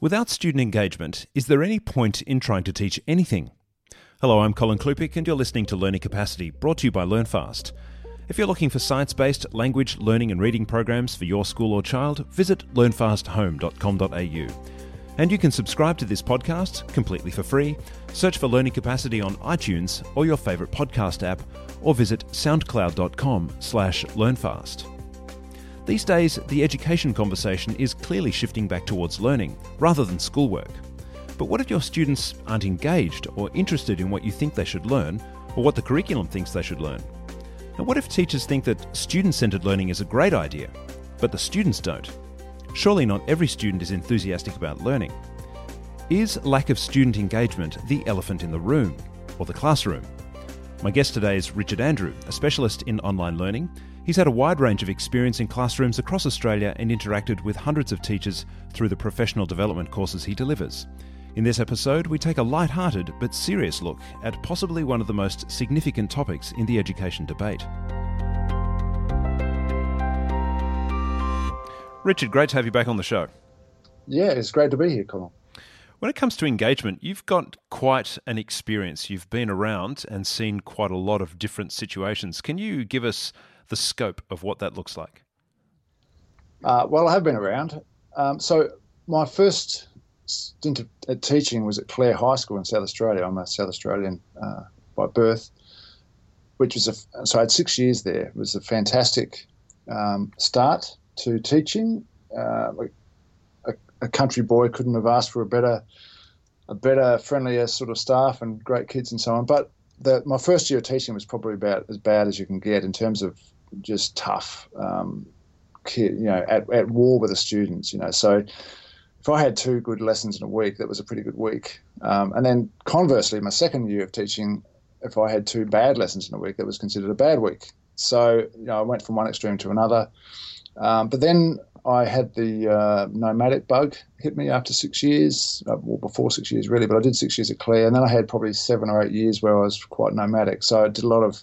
Without student engagement, is there any point in trying to teach anything? Hello, I'm Colin Klupik, and you're listening to Learning Capacity, brought to you by LearnFast. If you're looking for science based language, learning, and reading programs for your school or child, visit learnfasthome.com.au. And you can subscribe to this podcast completely for free. Search for Learning Capacity on iTunes or your favourite podcast app, or visit soundcloud.com slash learnfast. These days, the education conversation is clearly shifting back towards learning rather than schoolwork. But what if your students aren't engaged or interested in what you think they should learn or what the curriculum thinks they should learn? And what if teachers think that student centered learning is a great idea, but the students don't? Surely not every student is enthusiastic about learning. Is lack of student engagement the elephant in the room or the classroom? My guest today is Richard Andrew, a specialist in online learning He's had a wide range of experience in classrooms across Australia and interacted with hundreds of teachers through the professional development courses he delivers. In this episode, we take a light-hearted but serious look at possibly one of the most significant topics in the education debate. Richard, great to have you back on the show. Yeah, it's great to be here, Colin. When it comes to engagement, you've got quite an experience. You've been around and seen quite a lot of different situations. Can you give us the scope of what that looks like? Uh, well, I have been around. Um, so my first stint at teaching was at Clare High School in South Australia. I'm a South Australian uh, by birth, which was a so I had six years there. It was a fantastic um, start to teaching. Uh, a, country boy couldn't have asked for a better, a better, friendlier sort of staff and great kids and so on. But the, my first year of teaching was probably about as bad as you can get in terms of just tough, um, kid, you know, at, at war with the students, you know. So if I had two good lessons in a week, that was a pretty good week. Um, and then conversely, my second year of teaching, if I had two bad lessons in a week, that was considered a bad week. So you know, I went from one extreme to another. Um, but then I had the uh, nomadic bug hit me after six years, uh, well, before six years really, but I did six years at Clare, and then I had probably seven or eight years where I was quite nomadic. So I did a lot of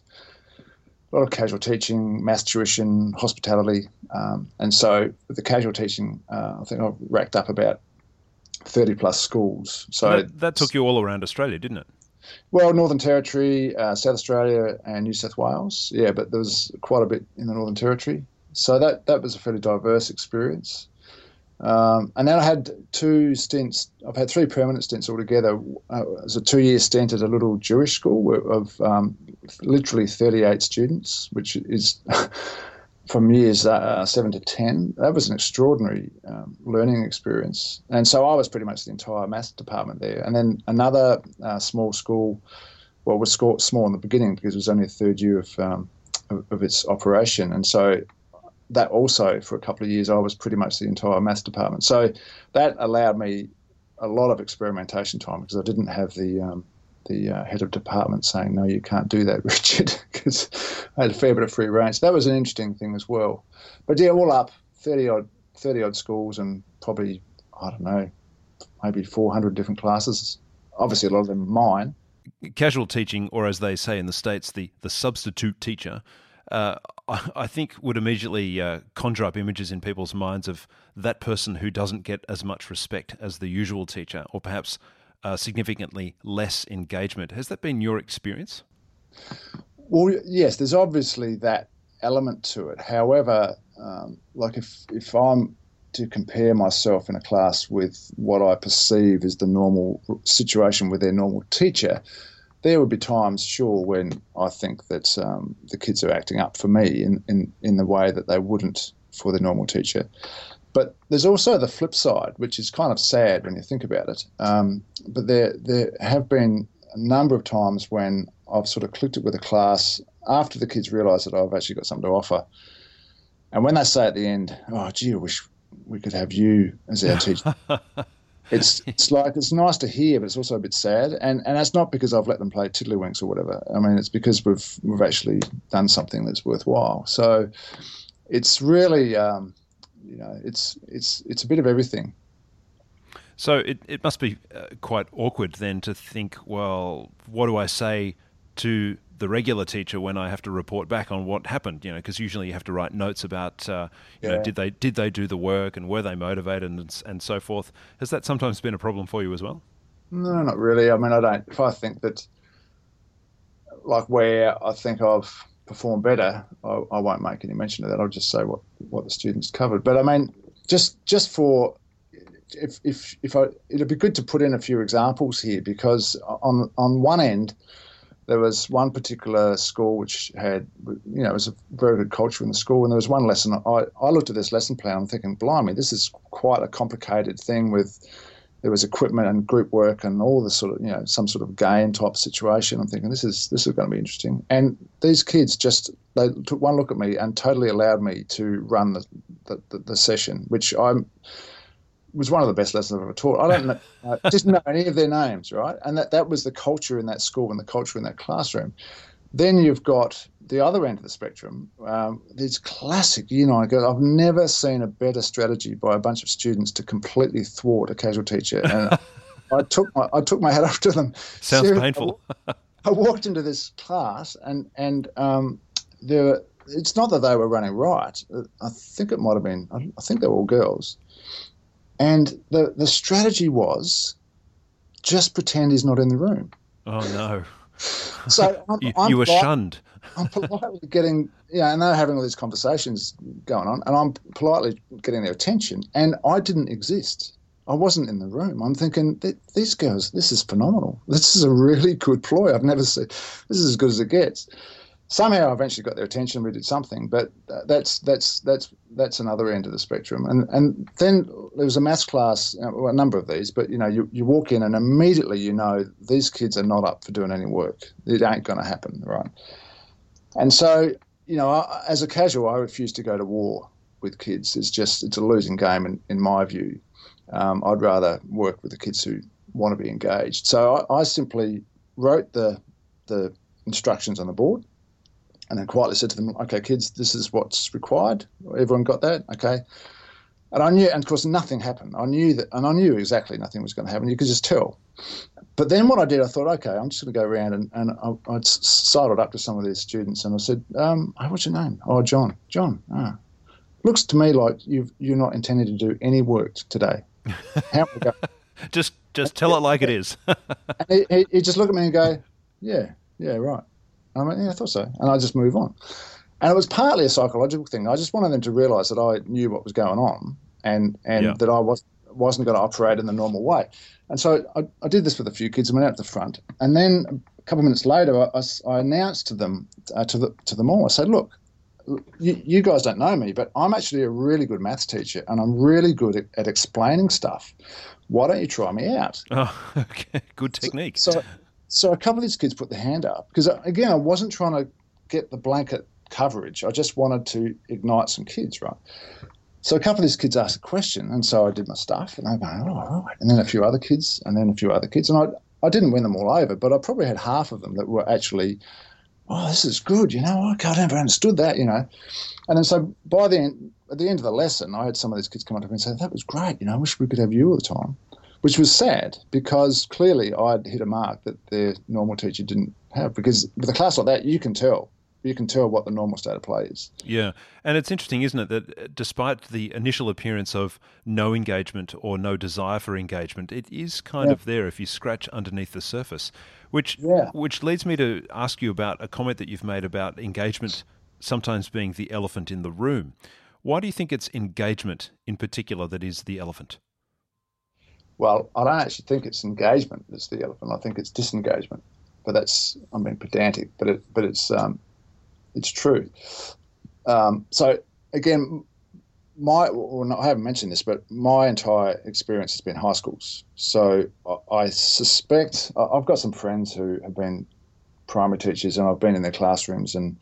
a lot of casual teaching, maths tuition, hospitality, um, and so the casual teaching, uh, I think I've racked up about thirty plus schools. So that, that, took you all around Australia, didn't it? Well, Northern Territory, uh, South Australia, and New South Wales. Yeah, but there was quite a bit in the Northern Territory. So that that was a fairly diverse experience. Um, and then I had two stints. I've had three permanent stints altogether. Uh, it was a two-year stint at a little Jewish school of um, literally 38 students, which is from years uh, seven to ten. That was an extraordinary um, learning experience. And so I was pretty much the entire maths department there. And then another uh, small school, well, it was small in the beginning because it was only a third year of, um, of its operation. And so that also for a couple of years I was pretty much the entire maths department. So that allowed me a lot of experimentation time because I didn't have the um, the uh, head of department saying no you can't do that Richard because I had a fair bit of free range. That was an interesting thing as well. But yeah, all up thirty odd thirty odd schools and probably I don't know maybe four hundred different classes. Obviously, a lot of them mine. Casual teaching, or as they say in the states, the the substitute teacher uh, I think would immediately uh, conjure up images in people's minds of that person who doesn't get as much respect as the usual teacher, or perhaps uh, significantly less engagement. Has that been your experience? Well, yes, there's obviously that element to it. However, um, like if if I'm to compare myself in a class with what I perceive is the normal situation with their normal teacher, there would be times, sure, when I think that um, the kids are acting up for me in, in, in the way that they wouldn't for the normal teacher. But there's also the flip side, which is kind of sad when you think about it. Um, but there, there have been a number of times when I've sort of clicked it with a class after the kids realise that I've actually got something to offer. And when they say at the end, oh, gee, I wish we could have you as our teacher. it's it's like it's nice to hear, but it's also a bit sad. And and that's not because I've let them play tiddlywinks or whatever. I mean, it's because we've we've actually done something that's worthwhile. So it's really, um, you know, it's it's it's a bit of everything. So it it must be uh, quite awkward then to think, well, what do I say to the regular teacher when I have to report back on what happened. You know, because usually you have to write notes about, uh, you yeah. know, did they did they do the work and were they motivated and and so forth. Has that sometimes been a problem for you as well? No, not really. I mean, I don't. If I think that, like, where I think I've performed better, I, I won't make any mention of that. I'll just say what what the students covered. But I mean, just just for if if if I, it'd be good to put in a few examples here because on on one end there was one particular school which had you know it was a very good culture in the school and there was one lesson I, I looked at this lesson plan I'm thinking blimey this is quite a complicated thing with there was equipment and group work and all this sort of you know some sort of game type situation. I'm thinking this is this is going to be interesting. And these kids just they took one look at me and totally allowed me to run the the, the, the session which I'm was one of the best lessons I've ever taught. I don't know, uh, just know any of their names, right? And that, that was the culture in that school and the culture in that classroom. Then you've got the other end of the spectrum. Um, these classic you know, I've never seen a better strategy by a bunch of students to completely thwart a casual teacher. And I took my I took my hat off to them. Sounds Seriously, painful. I, walked into this class and and um, there. It's not that they were running right. I think it might have been. I think they were all girls and the, the strategy was just pretend he's not in the room. Oh, no. So I'm, you, I'm you, were polite, shunned. I'm politely getting, yeah, and they're having all these conversations going on, and I'm politely getting their attention, and I didn't exist. I wasn't in the room. I'm thinking, these girls, this is phenomenal. This is a really good ploy. I've never seen. This is as good as it gets somehow I eventually got their attention. We did something, but that's that's that's that's another end of the spectrum. And and then there was a maths class, a number of these, but you know, you, you walk in and immediately you know these kids are not up for doing any work. It ain't going to happen, right? And so you know, as a casual, I refuse to go to war with kids. It's just it's a losing game in, in my view. Um, I'd rather work with the kids who want to be engaged. So I, I simply wrote the the instructions on the board and then quietly said to them, "Okay, kids, this is what's required. Everyone got that? Okay." And I knew, and of course, nothing happened. I knew that, and I knew exactly nothing was going to happen. You could just tell. But then what I did, I thought, okay, I'm just going to go around and, and I, I sidled up to some of these students and I said, um, hey, what's your name? Oh, John. John. Ah. Looks to me like you you're not intending to do any work today. How go? just just tell it like it is. he, he, he just looked at me and go, yeah, yeah, right. I went, yeah, I thought so. And I just move on. And it was partly a psychological thing. I just wanted them to realise that I knew what was going on and, and yeah. that I was, wasn't going to operate in the normal way. And so I, I did this with a few kids and went out the front. And then a couple of minutes later, I, I announced to them, uh, to, the, to them all, I said, look, you, you, guys don't know me, but I'm actually a really good maths teacher and I'm really good at, at explaining stuff. Why don't you try me out? Oh, okay. Good technique. So, so, so a couple of these kids put their hand up because uh, again, I wasn't trying to get the blanket coverage. I just wanted to ignite some kids, right? So a couple of these kids asked a question, and so I did my stuff, and they go, oh, all right. And then a few other kids, and then a few other kids, and I I didn't win them all over, but I probably had half of them that were actually, oh, this is good, you know. I never understood that, you know. And then so by the end, at the end of the lesson, I had some of these kids come up to me and say, that was great, you know. I wish we could have you all the time which was sad because clearly I'd hit a mark that their normal teacher didn't have. Because with a class like that, you can tell. You can tell what the normal state of play is. Yeah. And it's interesting, isn't it, that uh, despite the initial appearance of no engagement or no desire for engagement, it is kind yeah. of there if you scratch underneath the surface. Which, yeah. which leads me to ask you about a comment that you've made about engagement sometimes being the elephant in the room. Why do you think it's engagement in particular that is the elephant? Well, I don't actually think it's engagement that's the elephant. I think it's disengagement. But that's I'm being pedantic, but it but it's um, it's true. Um, so again, my well, I haven't mentioned this, but my entire experience has been high schools. So I, I suspect I've got some friends who have been primary teachers, and I've been in their classrooms, and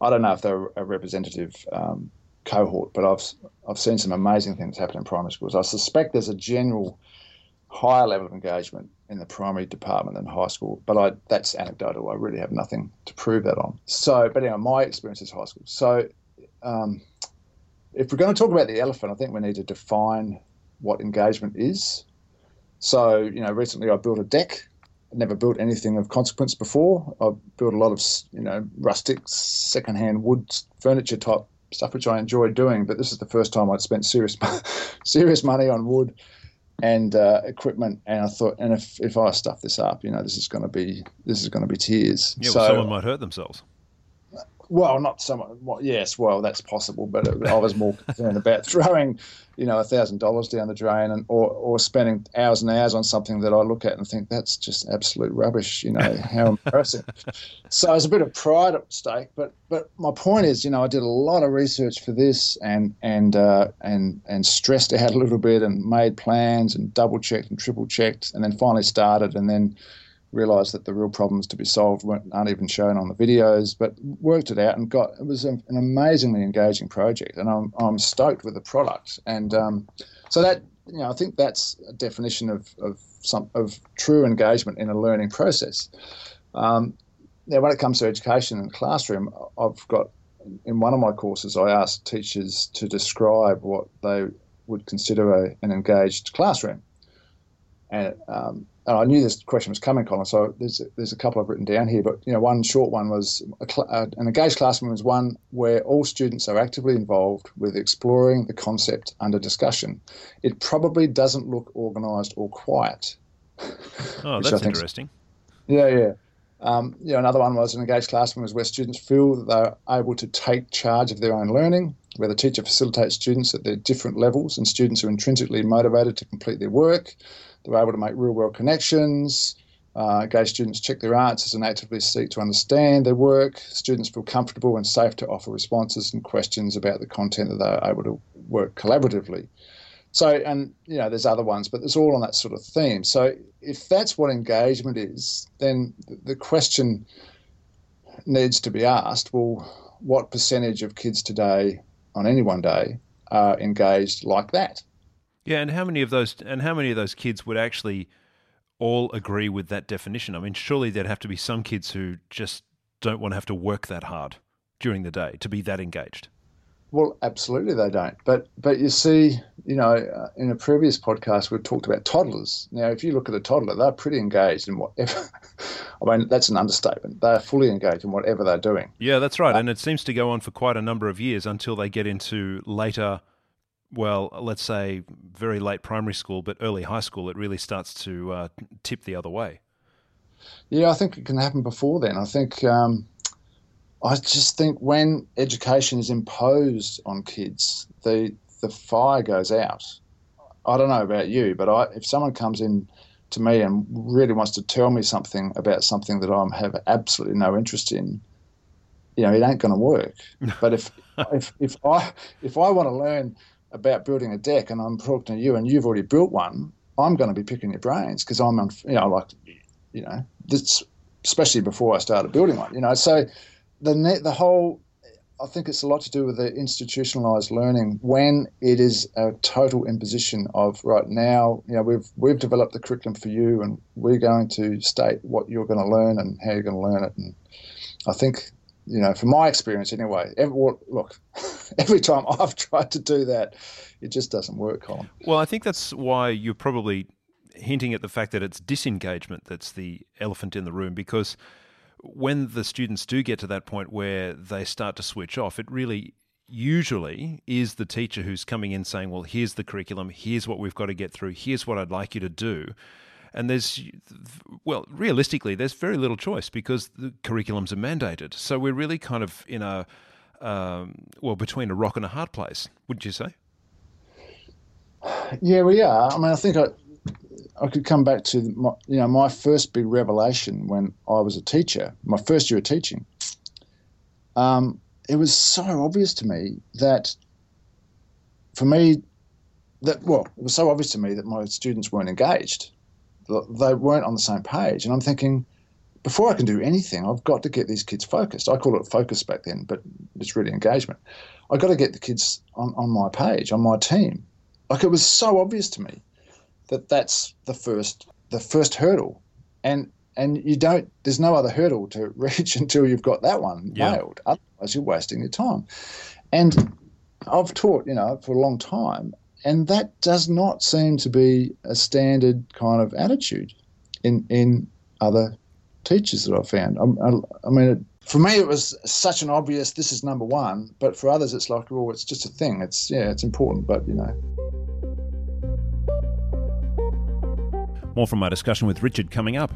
I don't know if they're a representative um, cohort, but I've I've seen some amazing things happen in primary schools. I suspect there's a general higher level of engagement in the primary department than high school. But I, that's anecdotal. I really have nothing to prove that on. So, but anyway, my experience is high school. So, um, if we're going to talk about the elephant, I think we need to define what engagement is. So, you know, recently I built a deck I never built anything of consequence before. I've built a lot of you know rustic, secondhand wood furniture type stuff, which I enjoyed doing. But this is the first time I'd spent serious serious money on wood and uh, equipment. And I thought, and if if I stuff this up, you know, this is going to be this is going to be tears. Yeah, well, so, someone might hurt themselves. Well, not someone. Well, yes, well, that's possible, but I was more concerned about throwing, you know, a thousand dollars down the drain, and or or spending hours and hours on something that I look at and think that's just absolute rubbish. You know, how embarrassing. so it's a bit of pride at stake. But but my point is, you know, I did a lot of research for this, and and uh, and and stressed out a little bit, and made plans, and double checked and triple checked, and then finally started, and then realised that the real problems to be solved weren't aren't even shown on the videos, but worked it out and got it was an amazingly engaging project, and I'm I'm stoked with the product, and um, so that you know I think that's a definition of of some of true engagement in a learning process. Um, now, when it comes to education the classroom, I've got in one of my courses I asked teachers to describe what they would consider a, an engaged classroom, and um, and I knew this question was coming, Colin. So there's there's a couple I've written down here, but you know, one short one was cl- uh, an engaged classroom was one where all students are actively involved with exploring the concept under discussion. It probably doesn't look organised or quiet. Oh, that's interesting. Yeah, yeah. Um, you know, another one was an engaged classroom was where students feel that they're able to take charge of their own learning, where the teacher facilitates students at their different levels, and students are intrinsically motivated to complete their work they're able to make real world connections. Uh, gay students check their answers and actively seek to understand their work. Students feel comfortable and safe to offer responses and questions about the content that they're able to work collaboratively. So, and you know, there's other ones, but it's all on that sort of theme. So, if that's what engagement is, then the question needs to be asked well, what percentage of kids today on any one day are engaged like that? Yeah, and how many of those and how many of those kids would actually all agree with that definition? I mean, surely there'd have to be some kids who just don't want to have to work that hard during the day to be that engaged. Well, absolutely they don't. But but you see, you know, uh, in a previous podcast we've talked about toddlers. Now, if you look at a toddler, they're pretty engaged in whatever. I mean, that's an understatement. They're fully engaged in whatever they're doing. Yeah, that's right. Uh, and it seems to go on for quite a number of years until they get into later well, let's say very late primary school, but early high school, it really starts to uh, tip the other way. Yeah, I think it can happen before then. I think um, I just think when education is imposed on kids, the the fire goes out. I don't know about you, but I, if someone comes in to me and really wants to tell me something about something that I have absolutely no interest in, you know, it ain't going to work. but if if if I if I want to learn about building a deck and I'm talking to you and you've already built one, I'm going to be picking your brains because I'm, on, you know, like, you know, this, especially before I started building one, you know. So the net, the whole, I think it's a lot to do with the institutionalized learning when it is a total imposition of right now, you know, we've we've developed the curriculum for you and we're going to state what you're going to learn and how you're going to learn it. And I think you know, from my experience anyway, every, look, every time I've tried to do that, it just doesn't work, Colin. Well, I think that's why you're probably hinting at the fact that it's disengagement that's the elephant in the room because when the students do get to that point where they start to switch off, it really usually is the teacher who's coming in saying, Well, here's the curriculum, here's what we've got to get through, here's what I'd like you to do and there's well realistically there's very little choice because the curriculums are mandated. So we're really kind of in a um, well between a rock and a hard place wouldn't you say? Yeah we are. I mean i think i I could come back to my, you know my first big revelation when I was a teacher, my first year of teaching. Um, it was so obvious to me that, for me, that well, it was so obvious to me that my students weren't engaged they weren't on the same page. And I'm thinking, before I can do anything, I've got to get these kids focused. I call it focus back then, but it's really engagement. I've got to get the kids on, on my page, on my team. Like it was so obvious to me that that's the first the first hurdle, and and you don't. There's no other hurdle to reach until you've got that one yeah. nailed. Otherwise, you're wasting your time. And I've taught, you know, for a long time, and that does not seem to be a standard kind of attitude in in other teachers that I've found. I, I, I mean, it, for me, it was such an obvious. This is number one, but for others, it's like, oh, it's just a thing. It's yeah, it's important, but you know. More from my discussion with Richard coming up.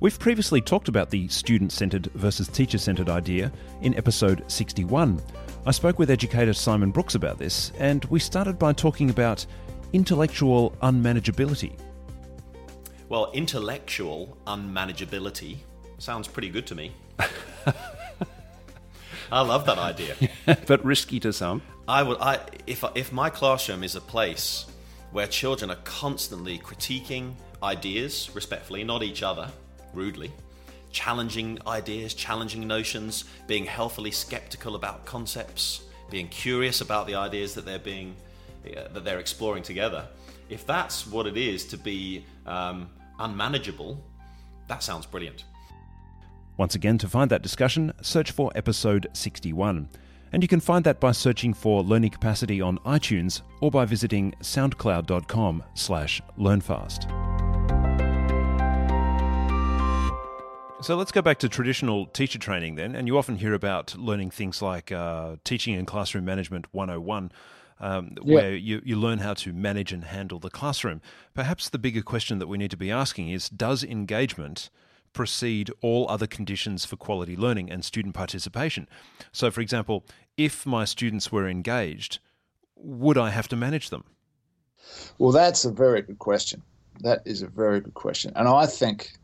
We've previously talked about the student centred versus teacher centred idea in episode 61. I spoke with educator Simon Brooks about this, and we started by talking about intellectual unmanageability. Well, intellectual unmanageability sounds pretty good to me. I love that idea, but risky to some. I would, I if if my classroom is a place where children are constantly critiquing ideas respectfully, not each other, rudely, challenging ideas, challenging notions, being healthily skeptical about concepts, being curious about the ideas that they're being uh, that they're exploring together. If that's what it is to be um, unmanageable, that sounds brilliant. Once again, to find that discussion, search for episode 61. And you can find that by searching for Learning Capacity on iTunes or by visiting soundcloud.com slash learnfast. So let's go back to traditional teacher training then. And you often hear about learning things like uh, Teaching and Classroom Management 101, um, yeah. where you, you learn how to manage and handle the classroom. Perhaps the bigger question that we need to be asking is Does engagement precede all other conditions for quality learning and student participation? So, for example, if my students were engaged, would I have to manage them? Well, that's a very good question. That is a very good question. And I think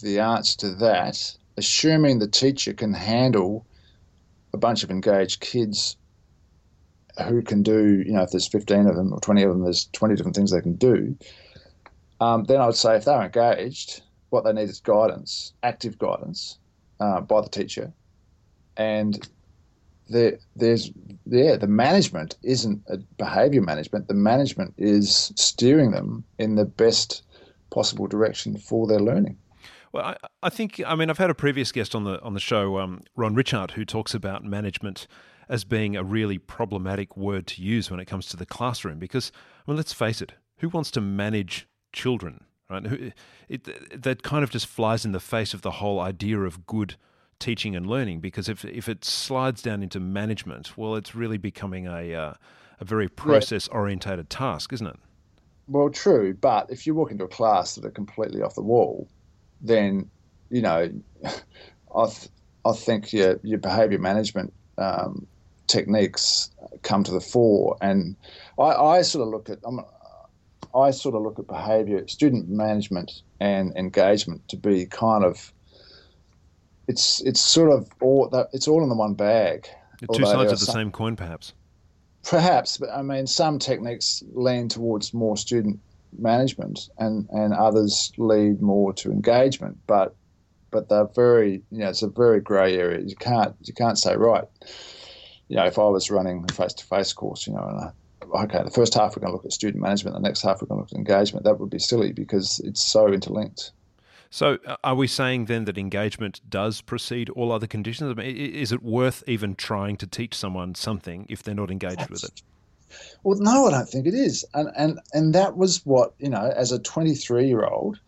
the answer to that, assuming the teacher can handle a bunch of engaged kids who can do, you know, if there's 15 of them or 20 of them, there's 20 different things they can do. Um, then I would say if they're engaged, what they need is guidance, active guidance uh, by the teacher. And there, there's, yeah, the management isn't a behavior management. The management is steering them in the best possible direction for their learning. Well, I, I, think I mean I've had a previous guest on the on the show, um, Ron Richard, who talks about management as being a really problematic word to use when it comes to the classroom. Because I mean, let's face it, who wants to manage children, right? It, it, that kind of just flies in the face of the whole idea of good teaching and learning. Because if if it slides down into management, well, it's really becoming a uh, a very process orientated task, isn't it? Well, true, but if you walk into a class that are completely off the wall, then you know, I th- I think your your behaviour management um, techniques come to the fore, and I, I sort of look at I'm, I sort of look at behaviour, student management, and engagement to be kind of it's it's sort of all that it's all in the one bag. The two sides of the some, same coin, perhaps. Perhaps, but I mean, some techniques lean towards more student management, and and others lead more to engagement. But but they're very you know it's a very grey area. You can't you can't say right. You know, if I was running a face-to-face course, you know, and I, okay, the first half we're going to look at student management, the next half we're going to look at engagement. That would be silly because it's so interlinked. So, uh, are we saying then that engagement does precede all other conditions? I mean, is it worth even trying to teach someone something if they're not engaged That's, with it? Well, no, I don't think it is. And and and that was what you know, as a 23 year old,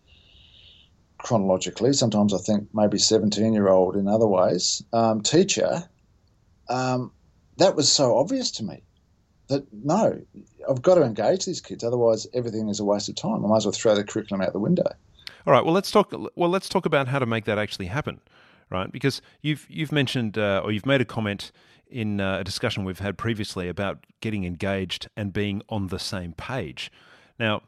chronologically, sometimes I think maybe 17 year old in other ways, um, teacher. Um, that was so obvious to me that no, I've got to engage these kids. Otherwise, everything is a waste of time. I might as well throw the curriculum out the window. All right. Well, let's talk. Well, let's talk about how to make that actually happen, right? Because you've you've mentioned uh, or you've made a comment in uh, a discussion we've had previously about getting engaged and being on the same page. Now,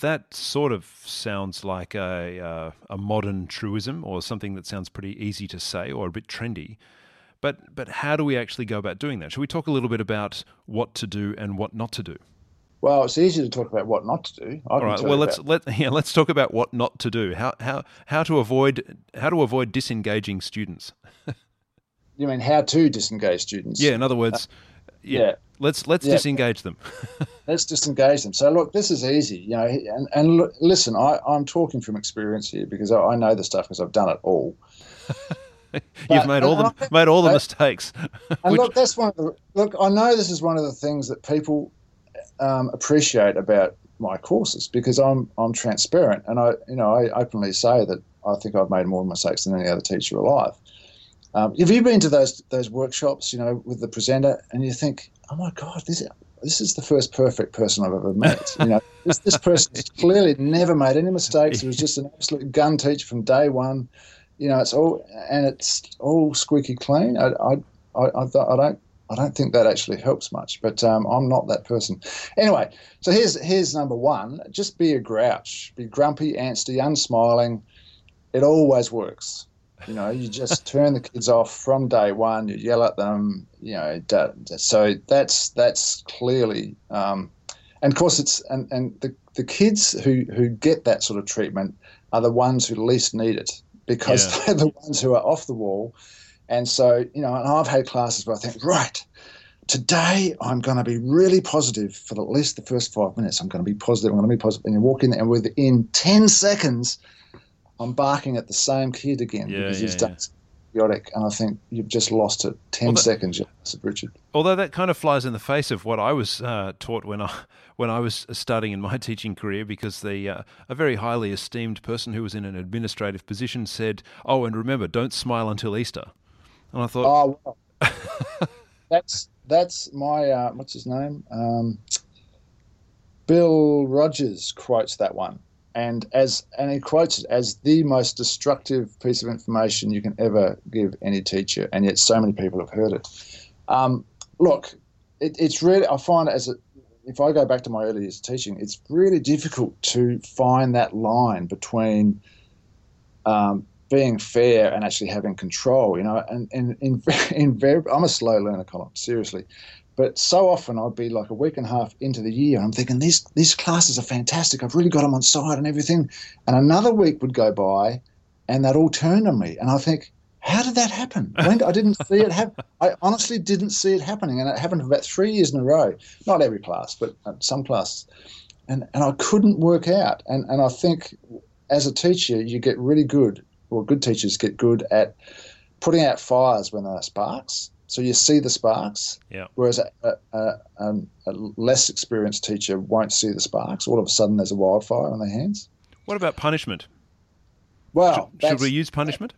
that sort of sounds like a, uh, a modern truism or something that sounds pretty easy to say or a bit trendy. But, but how do we actually go about doing that? Should we talk a little bit about what to do and what not to do? Well, it's easy to talk about what not to do. I All right. Well, let's let yeah, let's talk about what not to do. How how how to avoid how to avoid disengaging students. you mean how to disengage students? Yeah, in other words, uh, yeah, yeah, let's let's yeah. disengage them. let's disengage them. So look, this is easy, you know, and and look, listen, I I'm talking from experience here because I, I know the stuff because I've done it all. You've made all the I, made all the mistakes. and which... look, that's one of the look. I know this is one of the things that people um, appreciate about my courses because I'm I'm transparent and I you know I openly say that I think I've made more mistakes than any other teacher alive. Um, have you been to those those workshops, you know, with the presenter, and you think, oh my god, this this is the first perfect person I've ever met. You know, this, this person's clearly never made any mistakes. It was just an absolute gun teacher from day one. You know, it's all and it's all squeaky clean. I I I, I, I don't I don't think that actually helps much, but um, I'm not that person. Anyway, so here's here's number one: just be a grouch, be grumpy, antsy, unsmiling. It always works. You know, you just turn the kids off from day one. You yell at them. You know, so that's that's clearly, um, and of course it's and and the the kids who who get that sort of treatment are the ones who least need it because yeah. they're the ones who are off the wall and so, you know, and I've had classes where I think, right, today I'm going to be really positive for at least the first five minutes. I'm going to be positive. I'm going to be positive. And you walk in there, and within 10 seconds, I'm barking at the same kid again yeah, because yeah, he's done chaotic. And I think you've just lost it. 10 well, that, seconds, Richard. Although that kind of flies in the face of what I was uh, taught when I when I was starting in my teaching career, because the uh, a very highly esteemed person who was in an administrative position said, "Oh, and remember, don't smile until Easter." And I thought, oh, well, that's that's my uh, what's his name? Um, Bill Rogers quotes that one, and as and he quotes it as the most destructive piece of information you can ever give any teacher, and yet so many people have heard it. Um, look, it, it's really I find as a if I go back to my early years of teaching, it's really difficult to find that line between um, being fair and actually having control, you know, and, and in, in very, I'm a slow learner, Colin, seriously. But so often I'd be like a week and a half into the year, and I'm thinking these these classes are fantastic. I've really got them on side and everything. And another week would go by, and they'd all turn on me, and I think, how did that happen? When I didn't see it happen. I honestly didn't see it happening, and it happened for about three years in a row. Not every class, but uh, some classes, and and I couldn't work out. And and I think as a teacher, you get really good well, good teachers get good at putting out fires when there are sparks. So you see the sparks, yeah. whereas a, a, a, um, a, less experienced teacher won't see the sparks. All of a sudden, there's a wildfire on their hands. What about punishment? Well, should, should we use punishment?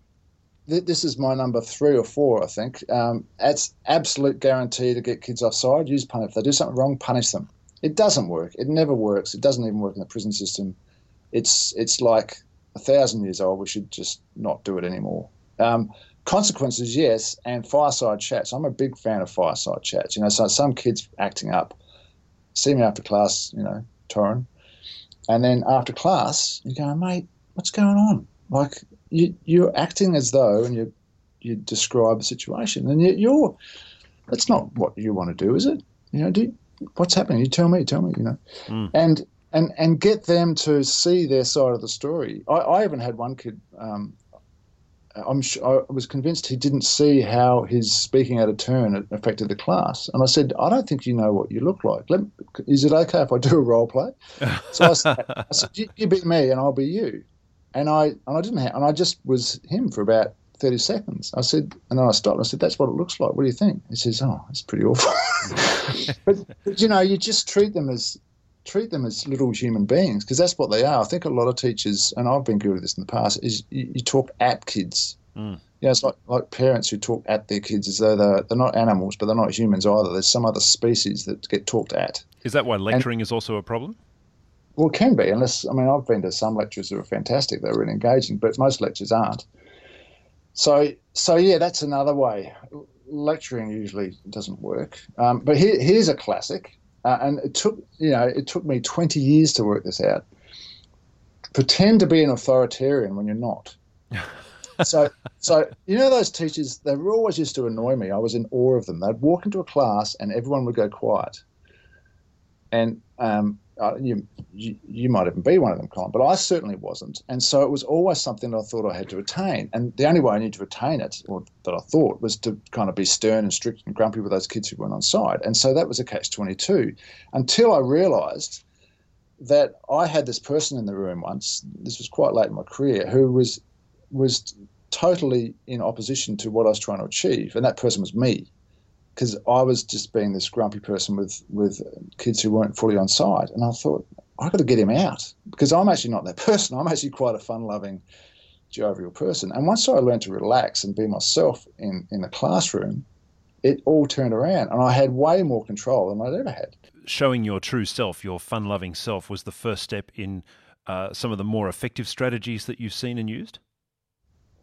This is my number three or four, I think. Um, it's absolute guarantee to get kids offside. Use punishment. If they do something wrong, punish them. It doesn't work. It never works. It doesn't even work in the prison system. It's it's like a thousand years old, we should just not do it anymore. Um, consequences, yes, and fireside chats. I'm a big fan of fireside chats. You know, so some kids acting up, see me after class, you know, Torrin, and then after class, you go, mate, what's going on? Like you, you're acting as though, and you you describe the situation, and you, are that's not what you want to do, is it? You know, do what's happening? You tell me, tell me, you know, mm. and and and get them to see their side of the story. I, I even had one kid. Um, I'm sure, I was convinced he didn't see how his speaking out of turn affected the class, and I said, "I don't think you know what you look like. Let, is it okay if I do a role play?" So I said, I said you, you, be me, and I'll be you." And I and I didn't have, and I just was him for about 30 seconds. I said, and then I stopped. I said, "That's what it looks like. What do you think?" He says, "Oh, it's pretty awful." but, but, you know, you just treat them as treat them as little human beings because that's what they are. I think a lot of teachers, and I've been guilty of this in the past, is you, you talk at kids. Mm. Yeah, it's like, like parents who talk at their kids as though they're, they're not animals, but they're not humans either. There's some other species that get talked at. Is that why lecturing and, is also a problem? Well, it can be, unless, I mean, I've been to some lectures that are fantastic, they're really engaging, but most lectures aren't. So, so yeah, that's another way. Lecturing usually doesn't work. Um, but here, here's a classic uh, and it took you know it took me 20 years to work this out. Pretend to be an authoritarian when you're not. so so you know those teachers they were always used to annoy me. I was in awe of them. They'd walk into a class and everyone would go quiet. And um, uh, you, you, you might even be one of them, Colin, but I certainly wasn't. And so it was always something I thought I had to attain. And the only way I needed to attain it, or that I thought, was to kind of be stern and strict and grumpy with those kids who weren't on side. And so that was a catch 22 until I realized that I had this person in the room once, this was quite late in my career, who was, was totally in opposition to what I was trying to achieve. And that person was me because I was just being this grumpy person with with kids who weren't fully on side, and I thought, I've got to get him out because I'm actually not that person. I'm actually quite a fun-loving, jovial person. And once I learned to relax and be myself in, in the classroom, it all turned around and I had way more control than I'd ever had. Showing your true self, your fun-loving self, was the first step in uh, some of the more effective strategies that you've seen and used.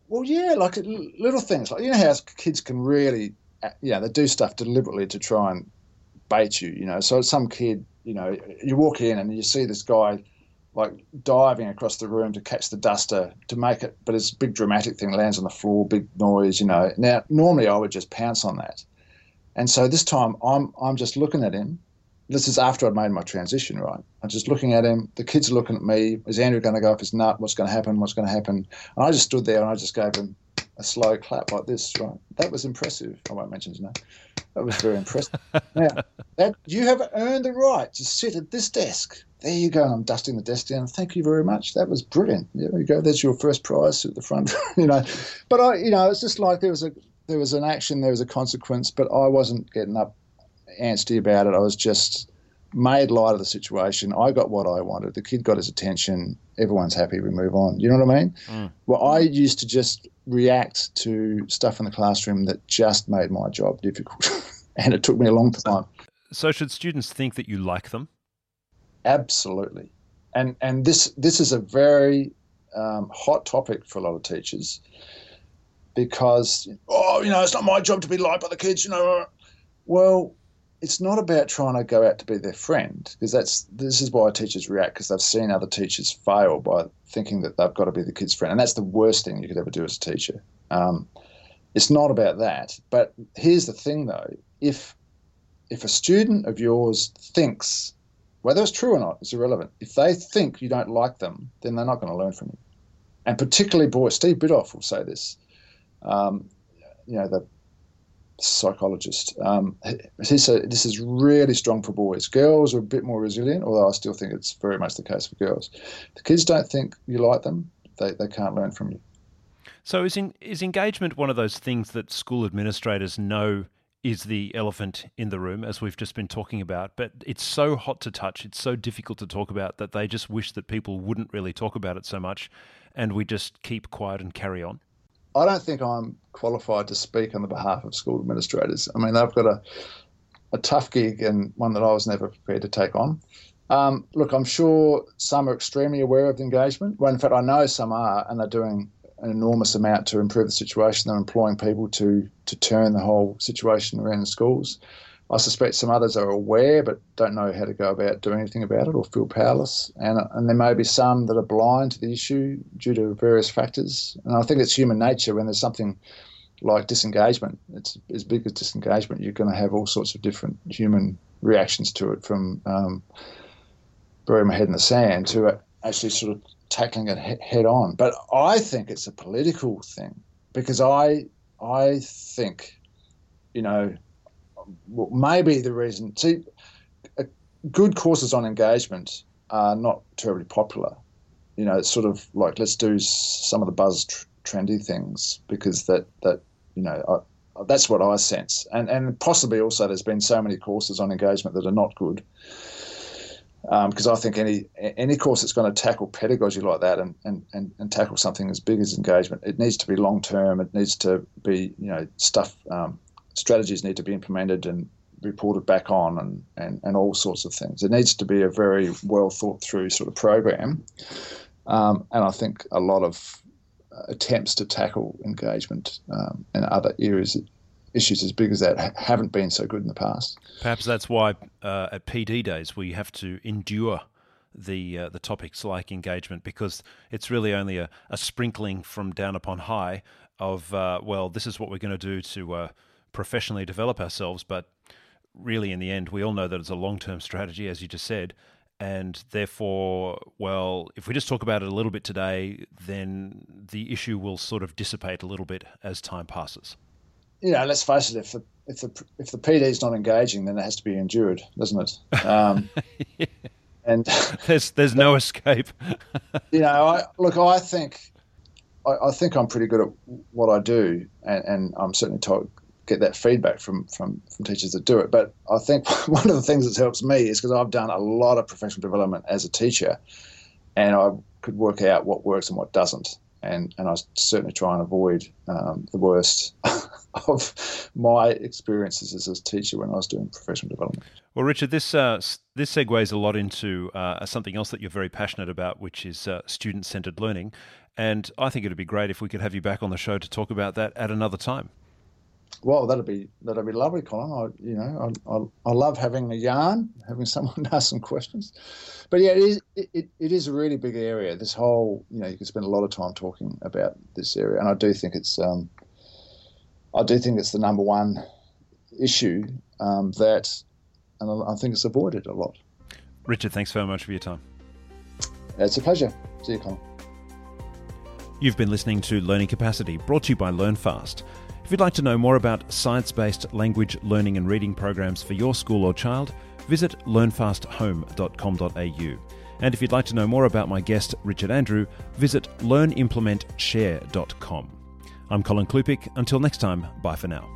Well, yeah, like little things, like you know how kids can really, yeah, they do stuff deliberately to try and bait you. You know, so some kid, you know, you walk in and you see this guy like diving across the room to catch the duster to make it, but it's a big dramatic thing, lands on the floor, big noise, you know. Now, normally I would just pounce on that. And so this time I'm, I'm just looking at him. This is after I'd made my transition, right? I'm just looking at him. The kids are looking at me. Is Andrew going to go off his nut? What's going to happen? What's going to happen? And I just stood there and I just gave him a slow clap like this, right? That was impressive. I won't mention his name. That was very impressive. now, that you have earned the right to sit at this desk there you go. And I'm dusting the desk down. Thank you very much. That was brilliant. There you go. There's your first prize at the front. you know, but I, you know, it's just like there was a there was an action, there was a consequence, but I wasn't getting up antsy about it. I was just made light of the situation. I got what I wanted. The kid got his attention. Everyone's happy. We move on. You know what I mean? Mm. Well, I used to just react to stuff in the classroom that just made my job difficult, and it took me a long time. So, should students think that you like them? Absolutely, and and this this is a very um, hot topic for a lot of teachers because oh you know it's not my job to be liked by the kids you know well it's not about trying to go out to be their friend because that's this is why teachers react because they've seen other teachers fail by thinking that they've got to be the kid's friend and that's the worst thing you could ever do as a teacher um, it's not about that but here's the thing though if if a student of yours thinks whether it's true or not is irrelevant. If they think you don't like them, then they're not going to learn from you. And particularly boys, Steve Biddulph will say this. Um, you know, the psychologist. Um, he said this is really strong for boys. Girls are a bit more resilient, although I still think it's very much the case for girls. The kids don't think you like them; they, they can't learn from you. So, is in, is engagement one of those things that school administrators know is the elephant in the room, as we've just been talking about. But it's so hot to touch, it's so difficult to talk about that they just wish that people wouldn't really talk about it so much and we just keep quiet and carry on. I don't think I'm qualified to speak on the behalf of school administrators. I mean, they've got a, a tough gig and one that I was never prepared to take on. Um, look, I'm sure some are extremely aware of the engagement. Well, in fact, I know some are, and they're doing an enormous amount to improve the situation. They're employing people to to turn the whole situation around in schools. I suspect some others are aware but don't know how to go about doing anything about it or feel powerless. And, and there may be some that are blind to the issue due to various factors. And I think it's human nature when there's something like disengagement, it's as big as disengagement, you're going to have all sorts of different human reactions to it from um, burying my head in the sand to actually sort of tackling it head on. But I think it's a political thing because I I think, you know, maybe the reason. See, good courses on engagement are not terribly popular. You know, it's sort of like let's do some of the buzz tr- trendy things because that that you know I, that's what I sense, and and possibly also there's been so many courses on engagement that are not good because um, I think any any course that's going to tackle pedagogy like that and, and, and, and, tackle something as big as engagement, it needs to be long term. It needs to be you know stuff um, strategies need to be implemented and reported back on and, and, and all sorts of things. It needs to be a very well thought through sort of program. Um, and I think a lot of attempts to tackle engagement um, and other areas issues as big as that haven't been so good in the past. Perhaps that's why uh, at PD days we have to endure the uh, the topics like engagement because it's really only a, a sprinkling from down upon high of uh, well this is what we're going to do to uh, professionally develop ourselves but really in the end we all know that it's a long term strategy as you just said and therefore well if we just talk about it a little bit today then the issue will sort of dissipate a little bit as time passes you know, let's face it, if the if the if the PD is not engaging, then it has to be endured, doesn't it? Um, yeah. And there's there's no escape. you know, I, look, I think I, I, think I'm pretty good at what I do, and, and I'm certainly told, get that feedback from, from, from teachers that do it. But I think one of the things that helps me is because I've done a lot of professional development as a teacher, and I could work out what works and what doesn't. And, and I certainly try and avoid um, the worst of my experiences as a teacher when I was doing professional development. Well, Richard, this uh, this segues a lot into uh, something else that you're very passionate about, which is uh, student centered learning. And I think it'd be great if we could have you back on the show to talk about that at another time. Well, that'd be that'd be lovely, Colin. I, you know, I, I, I love having a yarn, having someone ask some questions. But yeah, it is it, it is a really big area. This whole, you know, you can spend a lot of time talking about this area, and I do think it's um, I do think it's the number one issue um, that, and I think it's avoided a lot. Richard, thanks very much for your time. It's a pleasure. See you, Colin. You've been listening to Learning Capacity, brought to you by LearnFast. If you'd like to know more about science based language learning and reading programs for your school or child, visit learnfasthome.com.au. And if you'd like to know more about my guest, Richard Andrew, visit learnimplementshare.com. I'm Colin Klupik. Until next time, bye for now.